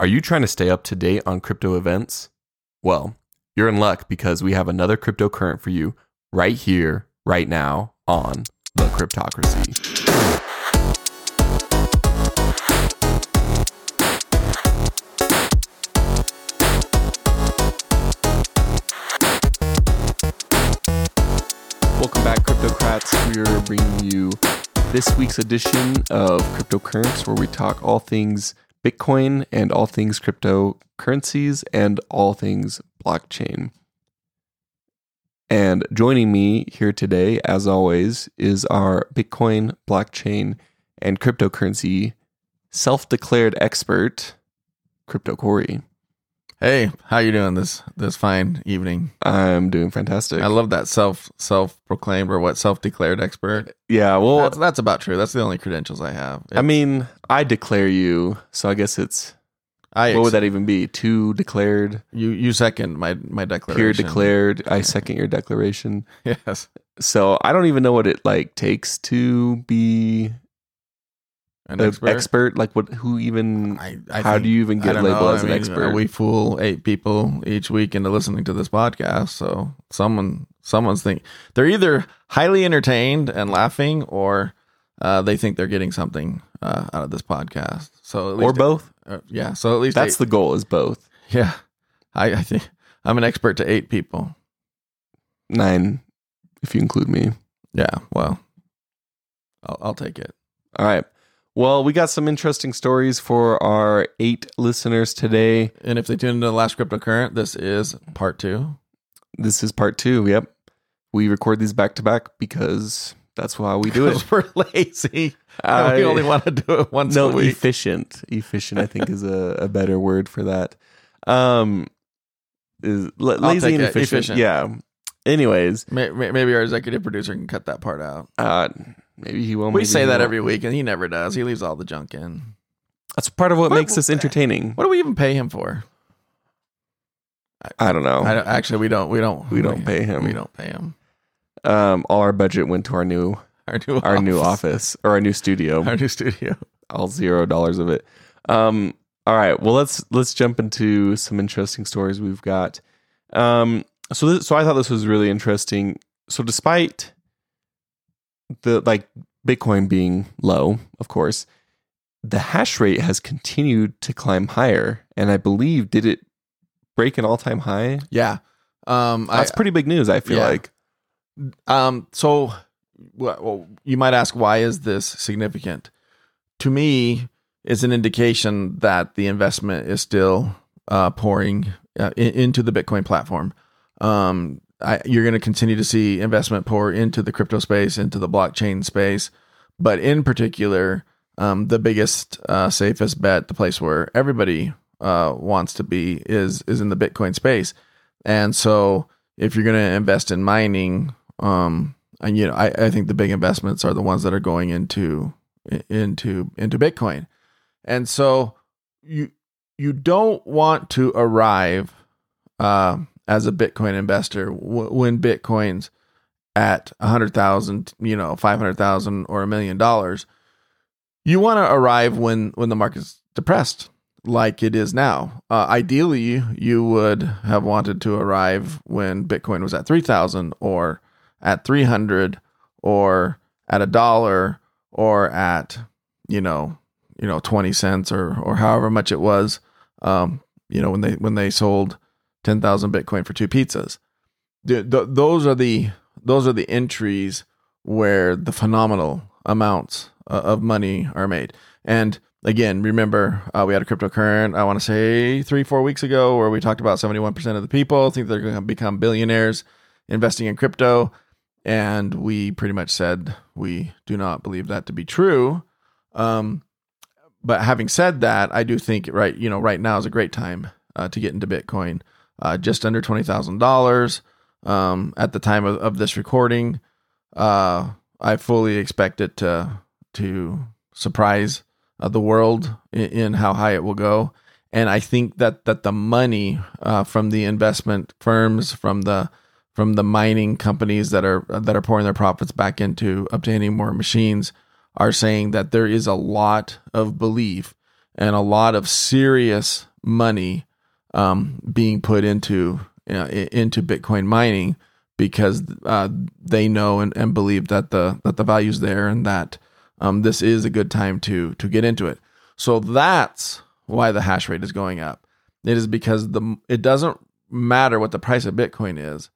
Are you trying to stay up to date on crypto events? Well, you're in luck because we have another cryptocurrent for you right here, right now on The Cryptocracy. Welcome back, Cryptocrats. We're bringing you this week's edition of Cryptocurrents, where we talk all things Bitcoin and all things cryptocurrencies and all things blockchain. And joining me here today, as always, is our Bitcoin, blockchain, and cryptocurrency self declared expert, Crypto Cory. Hey, how you doing this this fine evening? I'm doing fantastic. I love that self self proclaimed or what self declared expert. yeah, well, That's, that's about true. That's the only credentials I have. I mean, I declare you, so I guess it's I what would that even be? Two declared, you you second my my declaration. peer declared. I second your declaration. Yes. So I don't even know what it like takes to be An expert. expert. Like what? Who even? I, I how think- do you even get labeled know. as I an mean, expert? We fool eight people each week into listening to this podcast. So someone someone's think they're either highly entertained and laughing, or uh, they think they're getting something uh, out of this podcast. So at or both? Uh, yeah. So at least That's eight- the goal. Is both Yeah, I, I think I'm an expert to eight people. nine, if you include me. Yeah, well, I'll, I'll take it. All right. Well, we got some interesting stories for our eight listeners today. And if they tune into the last cryptocurrent, this is part two. This is part two. Yep. We record these back to back because that's why we do it. We're lazy. I- we only want to do it once no a week. efficient efficient i think is a, a better word for that um is la- lazy and efficient. efficient. yeah anyways May- may- Maybe our executive producer can cut that part out. uh maybe he will we say that every week, and he never does. He leaves all the junk in. that's part of what, What- makes this entertaining What do we even pay him for? i don't know I don't, actually, we don't. We don't. We don't pay him. We don't pay him. um all our budget went to our new Our new our new office or our new studio Our new studio. all zero dollars of it um all right well let's let's jump into some interesting stories we've got um so this, so i thought this was really interesting so despite the like bitcoin being low of course the hash rate has continued to climb higher and i believe did it break an all-time high Yeah. Um, that's I, pretty big news i feel yeah. like Um, so, well, well, you might ask, why is this significant? To me, it's an indication that the investment is still uh, pouring uh, in, into the Bitcoin platform. Um, I, you're going to continue to see investment pour into the crypto space, into the blockchain space, but in particular, um, the biggest, uh, safest bet, the place where everybody uh, wants to be, is is in the Bitcoin space. And so, if you're going to invest in mining, um, and you know, I, I think the big investments are the ones that are going into into into Bitcoin, and so you you don't want to arrive uh, as a Bitcoin investor w- when Bitcoin's at a hundred thousand, you know, five hundred thousand or a million dollars. You want to arrive when when the market's depressed, like it is now. Uh, ideally, you would have wanted to arrive when Bitcoin was at three thousand or at 300 or at a dollar or at you know you know 20 cents or or however much it was um you know when they when they sold 10,000 bitcoin for two pizzas Th- th- those are the those are the entries where the phenomenal amounts uh, of money are made and again remember uh, we had a cryptocurrency. i want to say 3 4 weeks ago where we talked about 71% of the people think they're going to become billionaires investing in crypto and we pretty much said we do not believe that to be true. Um, but having said that, I do think right, you know, right now is a great time uh, to get into Bitcoin. Uh, just under twenty thousand dollars um, at the time of, of this recording. Uh, I fully expect it to to surprise uh, the world in, in how high it will go, and I think that that the money uh, from the investment firms, from the from the mining companies that are that are pouring their profits back into obtaining more machines are saying that there is a lot of belief and a lot of serious money um, being put into into Bitcoin mining because uh, they know and, and believe that the that the value's there and that um, this is a good time to to get into it. So that's why the hash rate is going up. It is because the it doesn't matter what the price of Bitcoin is.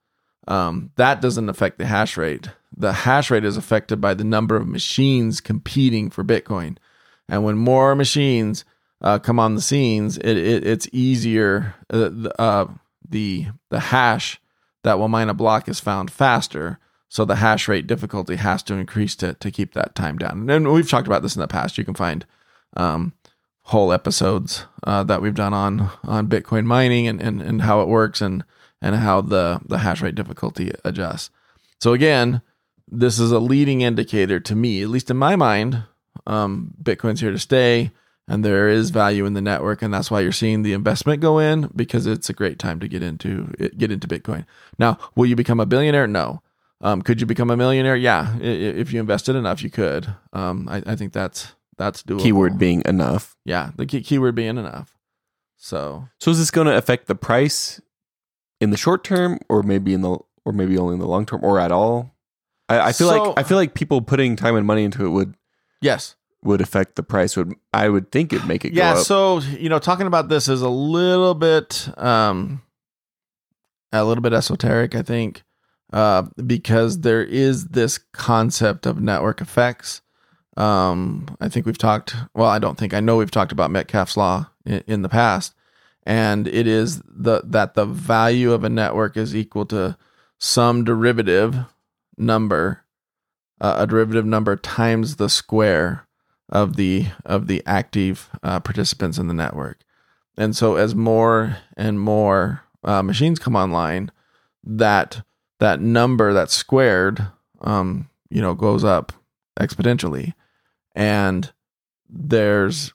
Um, that doesn't affect the hash rate. The hash rate is affected by the number of machines competing for Bitcoin. And when more machines uh, come on the scenes, it, it it's easier. Uh, uh, the the hash that will mine a block is found faster. So the hash rate difficulty has to increase to to keep that time down. And we've talked about this in the past. You can find um, whole episodes uh, that we've done on on Bitcoin mining and, and and how it works and and how the the hash rate difficulty adjusts. So again, this is a leading indicator to me, at least in my mind. Um, Bitcoin's here to stay and there is value in the network and that's why you're seeing the investment go in because it's a great time to get into get into bitcoin. Now will you become a billionaire? No. Um, could you become a millionaire? Yeah if you invested enough you could. Um, I, I, think that's that's doable. Keyword being enough. Yeah the key, keyword being enough. So. So is this going to affect the price in the short term or maybe in the or maybe only in the long term or at all? I, I feel so, like i feel like people putting time and money into it would yes would affect the price would I would think it'd make it yeah, so you know, talking about this is a little bit um a little bit esoteric, I think. Uh, because there is this concept of network effects. Um, I think we've talked. Well, I don't think I know we've talked about Metcalfe's law in, in the past, and it is the that the value of a network is equal to some derivative number, uh, a derivative number times the square of the of the active uh, participants in the network. And so as more and more uh, machines come online, that that number that's squared, um, you know, goes up exponentially, and there's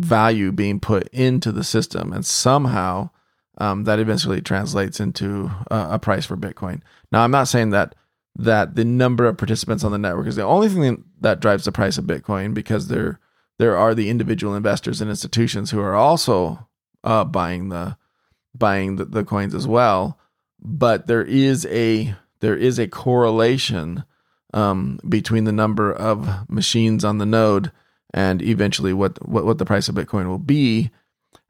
value being put into the system, and somehow um, that eventually translates into a, a price for Bitcoin. Now, I'm not saying that that the number of participants on the network is the only thing that drives the price of Bitcoin because there there are the individual investors and institutions who are also uh, buying the buying the, the coins as well. But there is a there is a correlation um, between the number of machines on the node and eventually what, what what the price of Bitcoin will be,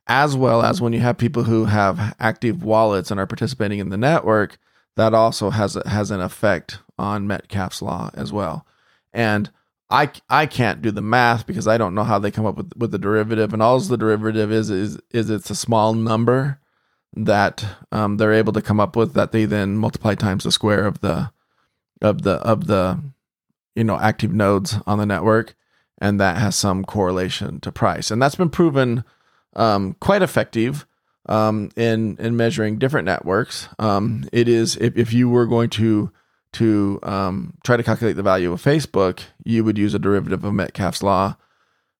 as well as when you have people who have active wallets and are participating in the network that also has a, has an effect on Metcalfe's law as well. And I I can't do the math because I don't know how they come up with with the derivative. And all the derivative is is is it's a small number that um, they're able to come up with that they then multiply times the square of the of the of the you know active nodes on the network, and that has some correlation to price. And that's been proven um, quite effective um, in in measuring different networks. Um, it is if, if you were going to to um, try to calculate the value of Facebook, you would use a derivative of Metcalfe's law,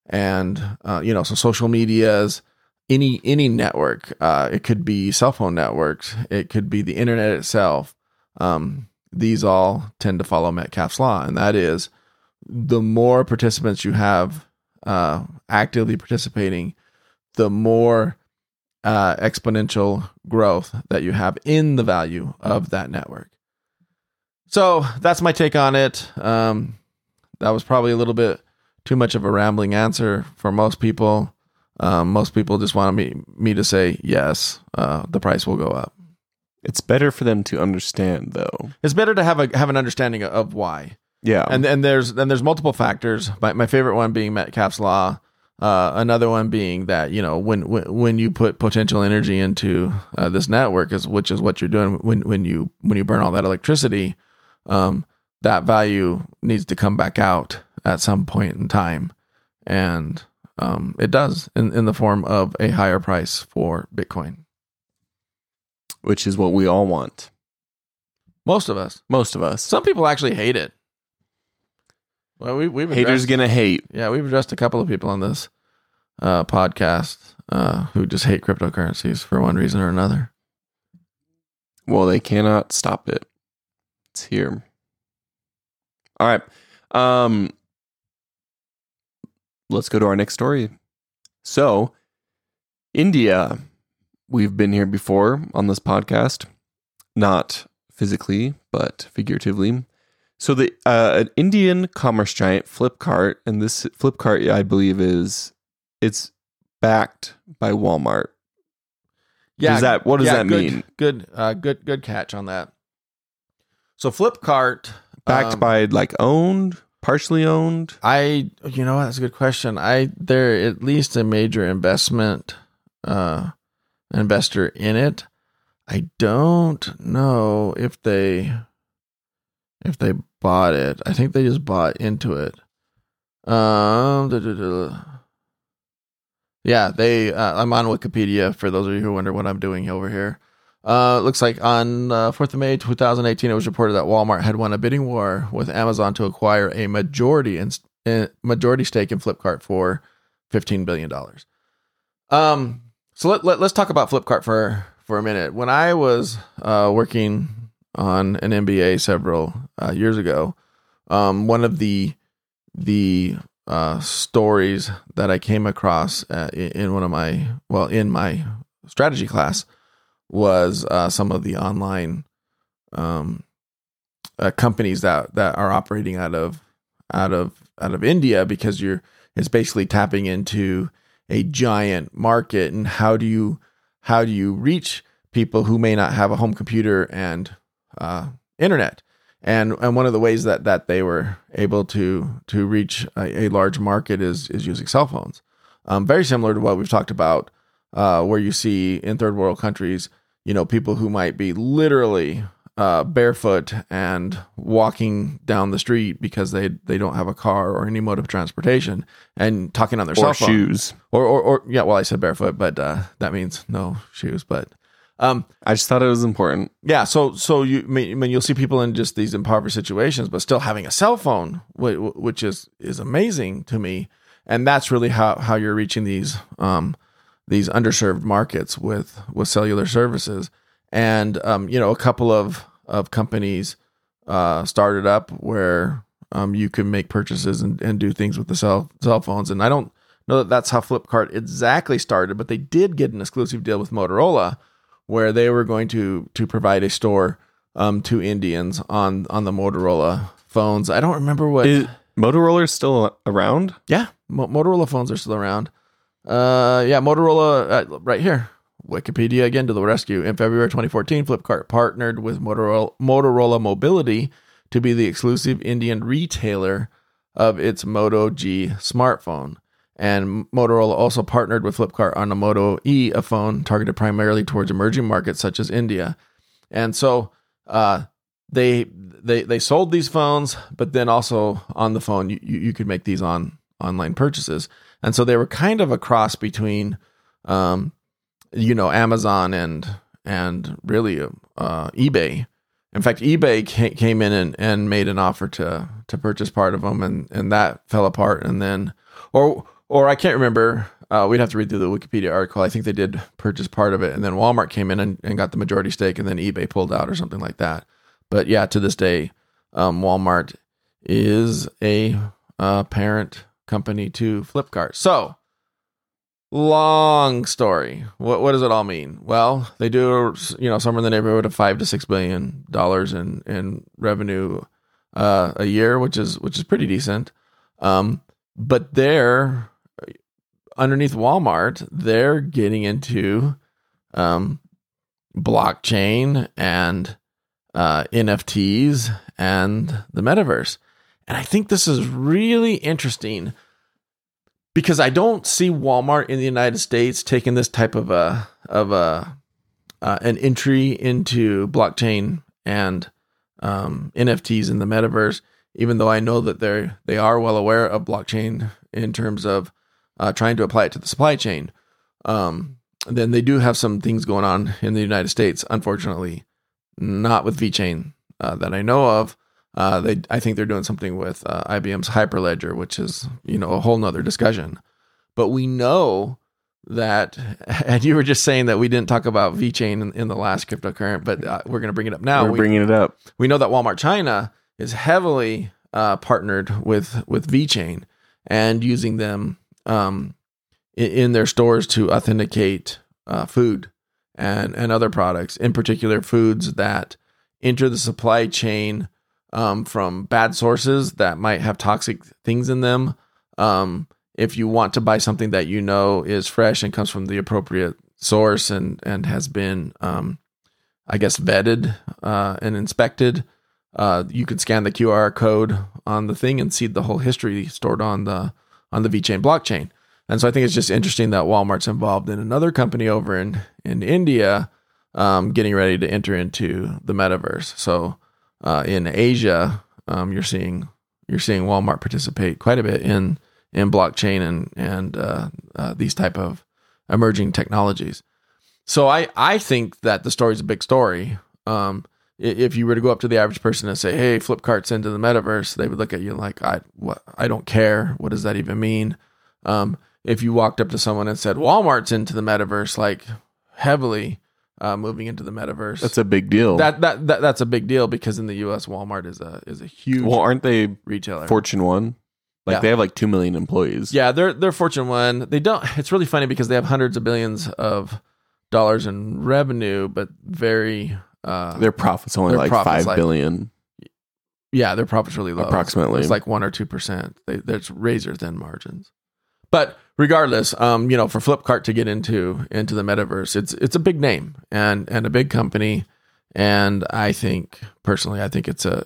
and uh, you know so social medias, any any network. Uh, it could be cell phone networks. It could be the internet itself. Um, these all tend to follow Metcalfe's law, and that is the more participants you have uh, actively participating, the more uh, exponential growth that you have in the value of that network. So that's my take on it. Um, that was probably a little bit too much of a rambling answer for most people. Um, most people just want me me to say yes, uh, the price will go up. It's better for them to understand, though. It's better to have a have an understanding of why. Yeah, and and there's and there's multiple factors. My my favorite one being Metcalfe's law. Uh, another one being that you know when when, when you put potential energy into uh, this network is which is what you're doing when when you when you burn all that electricity, um, that value needs to come back out at some point in time, and um, it does in in the form of a higher price for Bitcoin, which is what we all want. Most of us. Most of us. Some people actually hate it. Well, we, we've haters gonna hate. Yeah, we've addressed a couple of people on this uh, podcast uh, who just hate cryptocurrencies for one reason or another. Well, they cannot stop it. It's here. All right. Um, let's go to our next story. So, India, we've been here before on this podcast, not physically, but figuratively. So, the uh, an Indian commerce giant Flipkart, and this Flipkart, I believe, is it's backed by Walmart. Does that- what does that good, mean? Good, uh, good, good catch on that. So Flipkart Backed um, by like owned, partially owned. I, you know, that's a good question. I they're at least a major investment uh, investor in it. I don't know if they if they bought it. I think they just bought into it. Um, duh, duh, duh. Yeah, they. Uh, I'm on Wikipedia for those of you who wonder what I'm doing over here. Uh, looks like on uh, 4th of May 2018, it was reported that Walmart had won a bidding war with Amazon to acquire a majority in, in majority stake in Flipkart for 15 billion dollars. Um, so let, let us talk about Flipkart for for a minute. When I was uh, working on an MBA several uh, years ago, um, one of the the uh, stories that I came across uh, in, one of my well in my strategy class was uh, some of the online um, uh, companies that that are operating out of out of out of India because you're it's basically tapping into a giant market. And how do you how do you reach people who may not have a home computer and uh, internet and and one of the ways that that they were able to to reach a, a large market is is using cell phones um, very similar to what we've talked about uh, where you see in third world countries you know people who might be literally uh, barefoot and walking down the street because they they don't have a car or any mode of transportation and talking on their cell Or phone shoes. or, or or yeah well I said barefoot but uh, that means no shoes but um I just thought it was important. yeah so so you I mean you'll see people in just these impoverished situations but still having a cell phone whi- whi- which is is amazing to me. And that's really how how you're reaching these um these underserved markets with with cellular services. And um you know a couple of of companies uh started up where um you can make purchases and, and do things with the cell cell phones. And I don't know that that's how Flipkart exactly started but they did get an exclusive deal with Motorola where they were going to to provide a store um, to Indians on on the Motorola phones. I don't remember what. Is Motorola still around? yeah, Mo- Motorola phones are still around. Uh, yeah, Motorola uh, right here. Wikipedia again to the rescue. In February 2014, Flipkart partnered with Motorola, Motorola Mobility to be the exclusive Indian retailer of its Moto G smartphone. And Motorola also partnered with Flipkart on the Moto E, a phone targeted primarily towards emerging markets such as India. And so uh, they they they sold these phones, but then also on the phone you, you could make these on online purchases. And so they were kind of a cross between, um, you know, Amazon and and really uh, eBay. In fact, eBay ca- came in and, and made an offer to to purchase part of them, and and that fell apart. And then, or or I can't remember. Uh, we'd have to read through the Wikipedia article. I think they did purchase part of it, and then Walmart came in and, and got the majority stake, and then eBay pulled out or something like that. But yeah, to this day, um, Walmart is a uh, parent company to Flipkart. So, long story. What what does it all mean? Well, they do you know somewhere in the neighborhood of five to six billion dollars in in revenue uh, a year, which is which is pretty decent. Um, but they're underneath Walmart, they're getting into um, blockchain and uh, NFTs and the metaverse. And I think this is really interesting because I don't see Walmart in the United States taking this type of a of a uh, an entry into blockchain and um, NFTs in the metaverse. Even though I know that they they are well aware of blockchain in terms of uh, trying to apply it to the supply chain, um, then they do have some things going on in the United States. Unfortunately, not with VeChain uh, that I know of. Uh, they, I think they're doing something with uh, IBM's Hyperledger, which is you know a whole nother discussion. But we know that, and you were just saying that we didn't talk about VeChain in, in the last cryptocurrency, but uh, we're going to bring it up now. We're We- bringing it up. we know that Walmart China is heavily uh, partnered with with VeChain and using them um, in, in their stores to authenticate uh, food and and other products, in particular foods that enter the supply chain um, from bad sources that might have toxic things in them. Um, if you want to buy something that you know is fresh and comes from the appropriate source and and has been, um, I guess, vetted uh, and inspected, uh, you can scan the QR code on the thing and see the whole history stored on the on the VeChain blockchain. And so I think it's just interesting that Walmart's involved in another company over in in India, um, getting ready to enter into the metaverse. So uh, in Asia, um, you're seeing you're seeing Walmart participate quite a bit in in blockchain and and uh, uh, these type of emerging technologies. So I I think that the story is a big story. Um, if you were to go up to the average person and say, "Hey, Flipkart's into the metaverse," they would look at you like, "I what? I don't care. What does that even mean?" Um, if you walked up to someone and said Walmart's into the metaverse, like heavily uh, moving into the metaverse, That's a big deal. that, that that that's a big deal because in the U.S. Walmart is a is a huge well, aren't they retailer. Fortune One? Like Yeah. they have like two million employees. yeah, they're they're Fortune one. They don't. It's really funny because they have hundreds of billions of dollars in revenue, but very uh, Their profits only Their like profits, five like- billion. yeah, their profits really low. Approximately. it's like one or two percent. They, there's razor thin margins. But regardless, um, you know, for Flipkart to get into into the metaverse, it's it's a big name and and a big company, and I think personally, I think it's a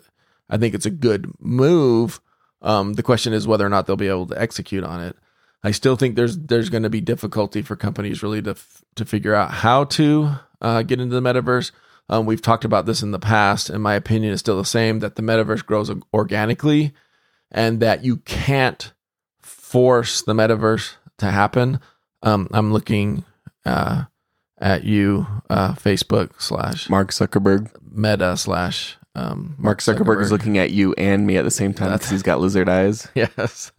I think it's a good move. Um, the question is whether or not they'll be able to execute on it. I still think there's there's going to be difficulty for companies really to f- to figure out how to uh, get into the metaverse. Um, we've talked about this in the past, and my opinion is still the same: that the metaverse grows organically, and that you can't force the metaverse to happen. Um, I'm looking uh, at you, uh, Facebook slash Mark Zuckerberg. Meta slash um, Mark Zuckerberg, is looking at you and me at the same time because he's got lizard eyes. Yes.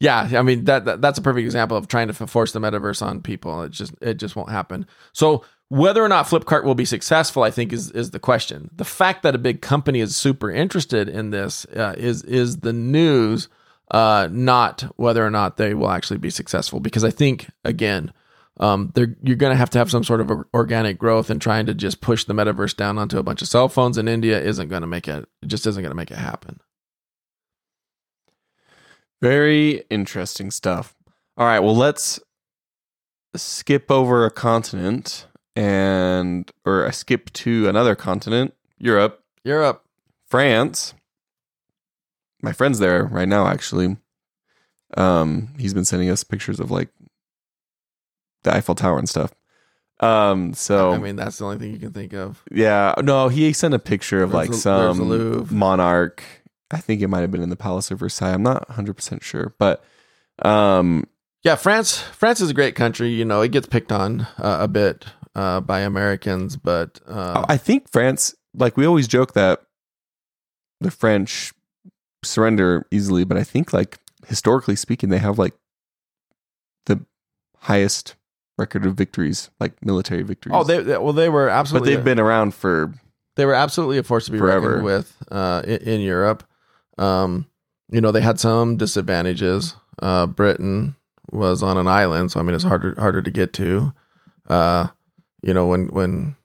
yeah, I mean that, that that's a perfect example of trying to force the metaverse on people. It just it just won't happen. So whether or not Flipkart will be successful, I think is is the question. The fact that a big company is super interested in this uh, is is the news, uh, not whether or not they will actually be successful. Because I think again, um, you're going to have to have some sort of or- organic growth, and trying to just push the metaverse down onto a bunch of cell phones in India isn't going to make it. It just isn't going to make it happen. Very interesting stuff. All right, well let's skip over a continent and or I skip to another continent, Europe, Europe. France. My friend's there right now actually. Um he's been sending us pictures of like the Eiffel Tower and stuff. Um so I mean, that's the only thing you can think of. yeah, no, he sent a picture of There's like a- some monarch. I think it might have been in the Palace of Versailles. I'm not 100% sure, but um Yeah, France. France is a great country. You know, it gets picked on uh, a bit uh, by Americans, but uh, I think France, like we always joke that the French surrender easily, but I think like historically speaking, they have like the highest record of victories, like military victories. oh, they, they- well, they were absolutely, but they've been around for they were absolutely a force to be Forever. reckoned with uh, in, in Europe. Um, you know, they had some disadvantages. Uh, Britain was on an island, so I mean, it's harder harder to get to. Uh, you know, when when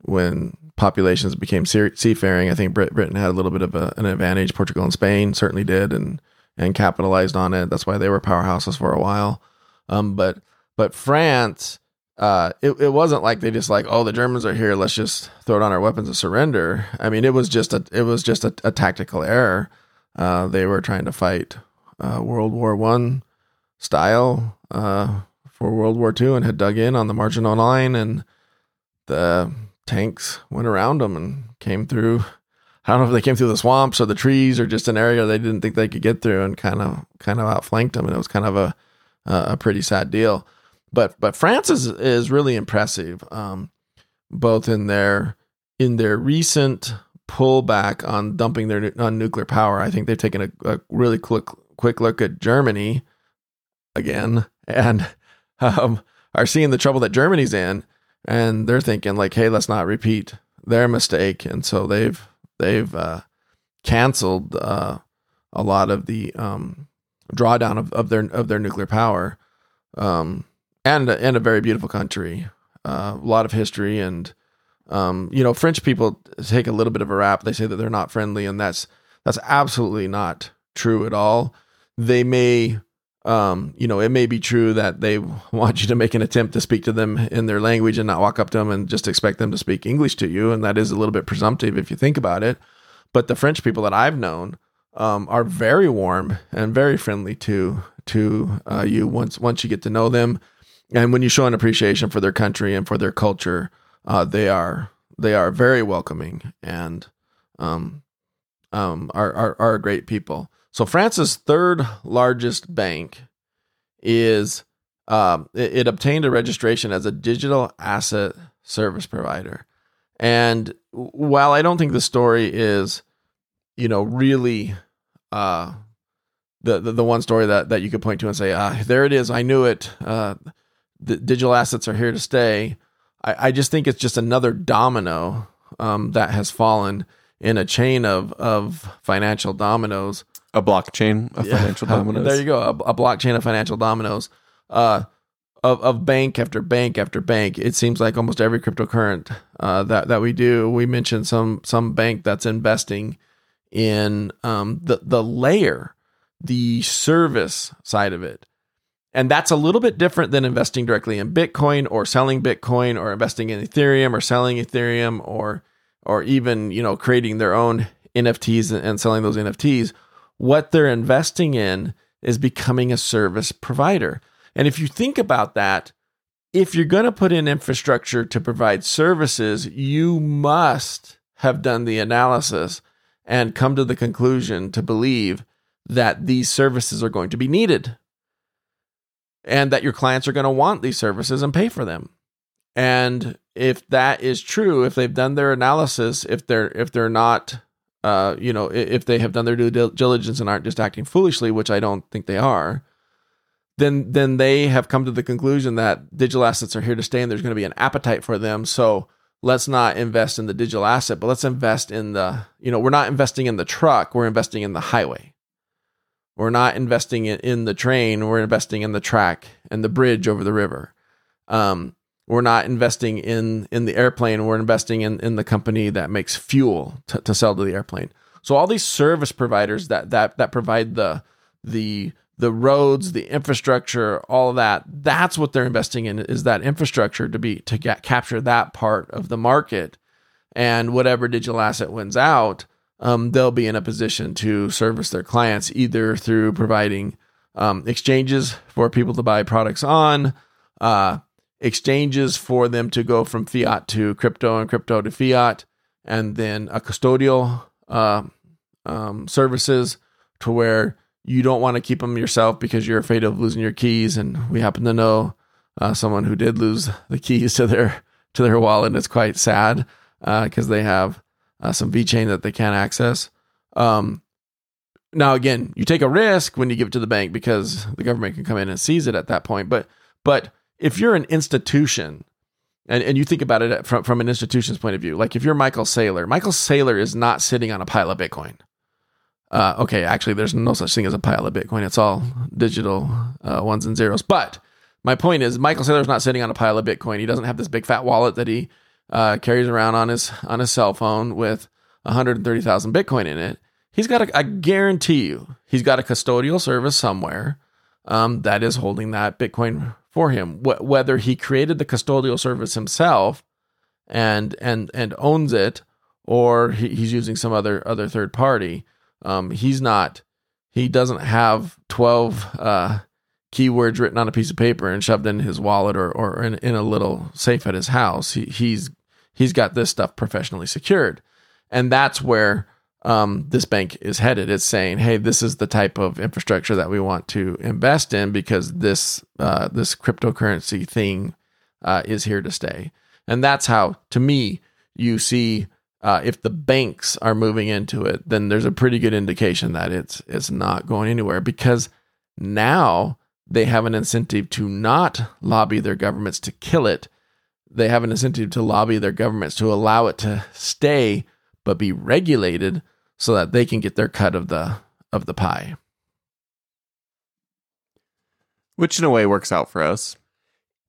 when populations became seafaring, I think Brit- Britain had a little bit of a, an advantage. Portugal and Spain certainly did, and and capitalized on it. That's why they were powerhouses for a while. Um, but but France, uh, it, it wasn't like they just like, oh, the Germans are here. Let's just throw down our weapons and surrender. I mean, it was just a it was just a, a tactical error. Uh, they were trying to fight uh, World War One style uh, for World War Two and had dug in on the Maginot Line, and the tanks went around them and came through. I don't know if they came through the swamps or the trees or just an area they didn't think they could get through, and kind of kind of outflanked them, and it was kind of a a pretty sad deal but but France is is really impressive, um, both in their in their recent pullback on dumping their on nuclear power. I think they've taken a, a really quick quick look at Germany again and um, are seeing the trouble that Germany's in, and they're thinking like, hey, let's not repeat their mistake, and so they've they've uh, canceled uh, a lot of the um, drawdown of, of their of their nuclear power. um, and and a very beautiful country, uh, a lot of history, and um, you know, French people take a little bit of a rap. They say that they're not friendly, and that's that's absolutely not true at all. They may um, you know, it may be true that they want you to make an attempt to speak to them in their language and not walk up to them and just expect them to speak English to you. And that is a little bit presumptive if you think about it. But the French people that I've known um, are very warm and very friendly to to uh, you once once you get to know them, and when you show an appreciation for their country and for their culture, uh, they are they are very welcoming and um, um, are, are are great people. So France's third largest bank is um, it, it, obtained a registration as a digital asset service provider. And while I don't think the story is, you know, really uh, the, the, the one story that that you could point to and say, ah, there it is, I knew it. Uh, the digital assets are here to stay. I, I just think it's just another domino um, that has fallen in a chain of of financial dominoes a blockchain of yeah. financial dominoes. There you go, a, a blockchain of financial dominoes. Uh, of, of bank after bank after bank. It seems like almost every cryptocurrency uh, that that we do, we mention some some bank that's investing in um, the the layer, the service side of it, and that's a little bit different than investing directly in Bitcoin or selling Bitcoin or investing in Ethereum or selling Ethereum or or even you know creating their own NFTs and selling those NFTs what they're investing in is becoming a service provider. And if you think about that, if you're going to put in infrastructure to provide services, you must have done the analysis and come to the conclusion to believe that these services are going to be needed and that your clients are going to want these services and pay for them. And if that is true, if they've done their analysis, if they're if they're not uh, you know, if they have done their due diligence and aren't just acting foolishly, which I don't think they are, then then they have come to the conclusion that digital assets are here to stay and there's going to be an appetite for them. So let's not invest in the digital asset, but let's invest in the, you know, we're not investing in the truck, we're investing in the highway. We're not investing in, the train, we're investing in the track and the bridge over the river. Um, we're not investing in in the airplane. We're investing in in the company that makes fuel to, to sell to the airplane. So all these service providers that that that provide the the the roads the infrastructure all of that that's what they're investing in is that infrastructure to be to get capture that part of the market. And whatever digital asset wins out um, they'll be in a position to service their clients either through providing um, exchanges for people to buy products on uh, exchanges for them to go from fiat to crypto and crypto to fiat, and then a custodial uh, um, services to where you don't want to keep them yourself because you're afraid of losing your keys. And we happen to know uh, someone who did lose the keys to their to their wallet. And it's quite sad because uh, they have uh, some VeChain that they can't access. Um, now, again, you take a risk when you give it to the bank because the government can come in and seize it at that point. But but if you're an institution and, and you think about it from, from an institution's point of view, like if you're Michael Saylor, Michael Saylor is not sitting on a pile of Bitcoin. Uh, okay, actually, there's no such thing as a pile of Bitcoin. It's all digital uh, ones and zeros. But my point is, Michael Saylor's not sitting on a pile of Bitcoin. He doesn't have this big fat wallet that he uh, carries around on his on his cell phone with 130,000 Bitcoin in it. He's got a, I guarantee you, he's got a custodial service somewhere um, that is holding that Bitcoin for him. Wh- whether he created the custodial service himself and and and owns it, or he, he's using some other other third party, um, he's not. He doesn't have twelve uh, keywords written on a piece of paper and shoved in his wallet or or in, in a little safe at his house. He, he's he's got this stuff professionally secured, and that's where um, this bank is headed. It's saying, "Hey, this is the type of infrastructure that we want to invest in because this uh, this cryptocurrency thing uh, is here to stay." And that's how, to me, you see uh, if the banks are moving into it, then there's a pretty good indication that it's it's not going anywhere because now they have an incentive to not lobby their governments to kill it. They have an incentive to lobby their governments to allow it to stay but be regulated so that they can get their cut of the of the pie. which in a way works out for us.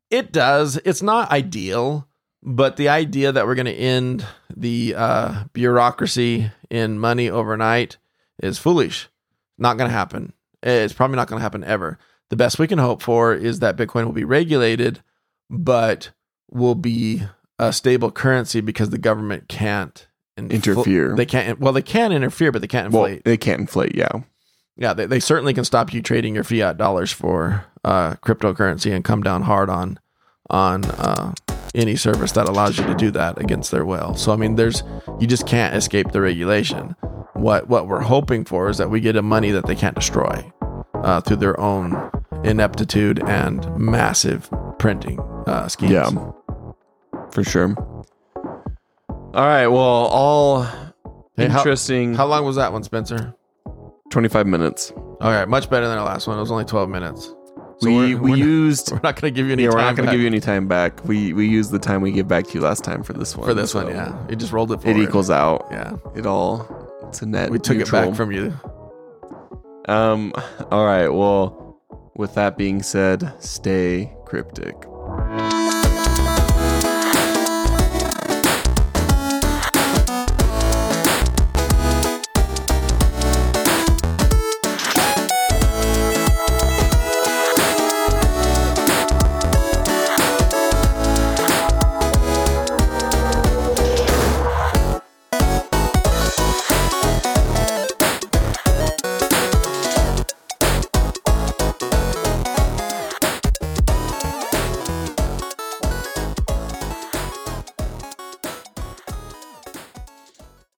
It does. It's not ideal, but the idea that we're going to end the uh, bureaucracy in money overnight is foolish. Not going to happen. It's probably not going to happen ever. The best we can hope for is that Bitcoin will be regulated, but will be a stable currency because the government can't infl- Interfere. They can't. Well, they can interfere, but they can't Well, inflate. they can't inflate. Yeah. yeah, they, they certainly can stop you trading your fiat dollars for uh, cryptocurrency and come down hard on on uh, any service that allows you to do that against their will. So I mean, there's you just can't escape the regulation. What what we're hoping for is that we get a money that they can't destroy uh, through their own ineptitude and massive printing uh, schemes. Yeah. For sure. All right. Well, all Hey, how- interesting. How long was that one, Spencer? 25 minutes. All right, much better than our last one. It was only 12 minutes. So we we're, we we're not, used. we're not going to give you any Yeah, we're time not going to back give you any time back. We we used the time we gave back to you last time for this one. for this one. Yeah, it just rolled it It forward. equals out. Yeah, It all. It's a net. we took neutral. it back from you. Um. All right. Well, with that being said, stay cryptic.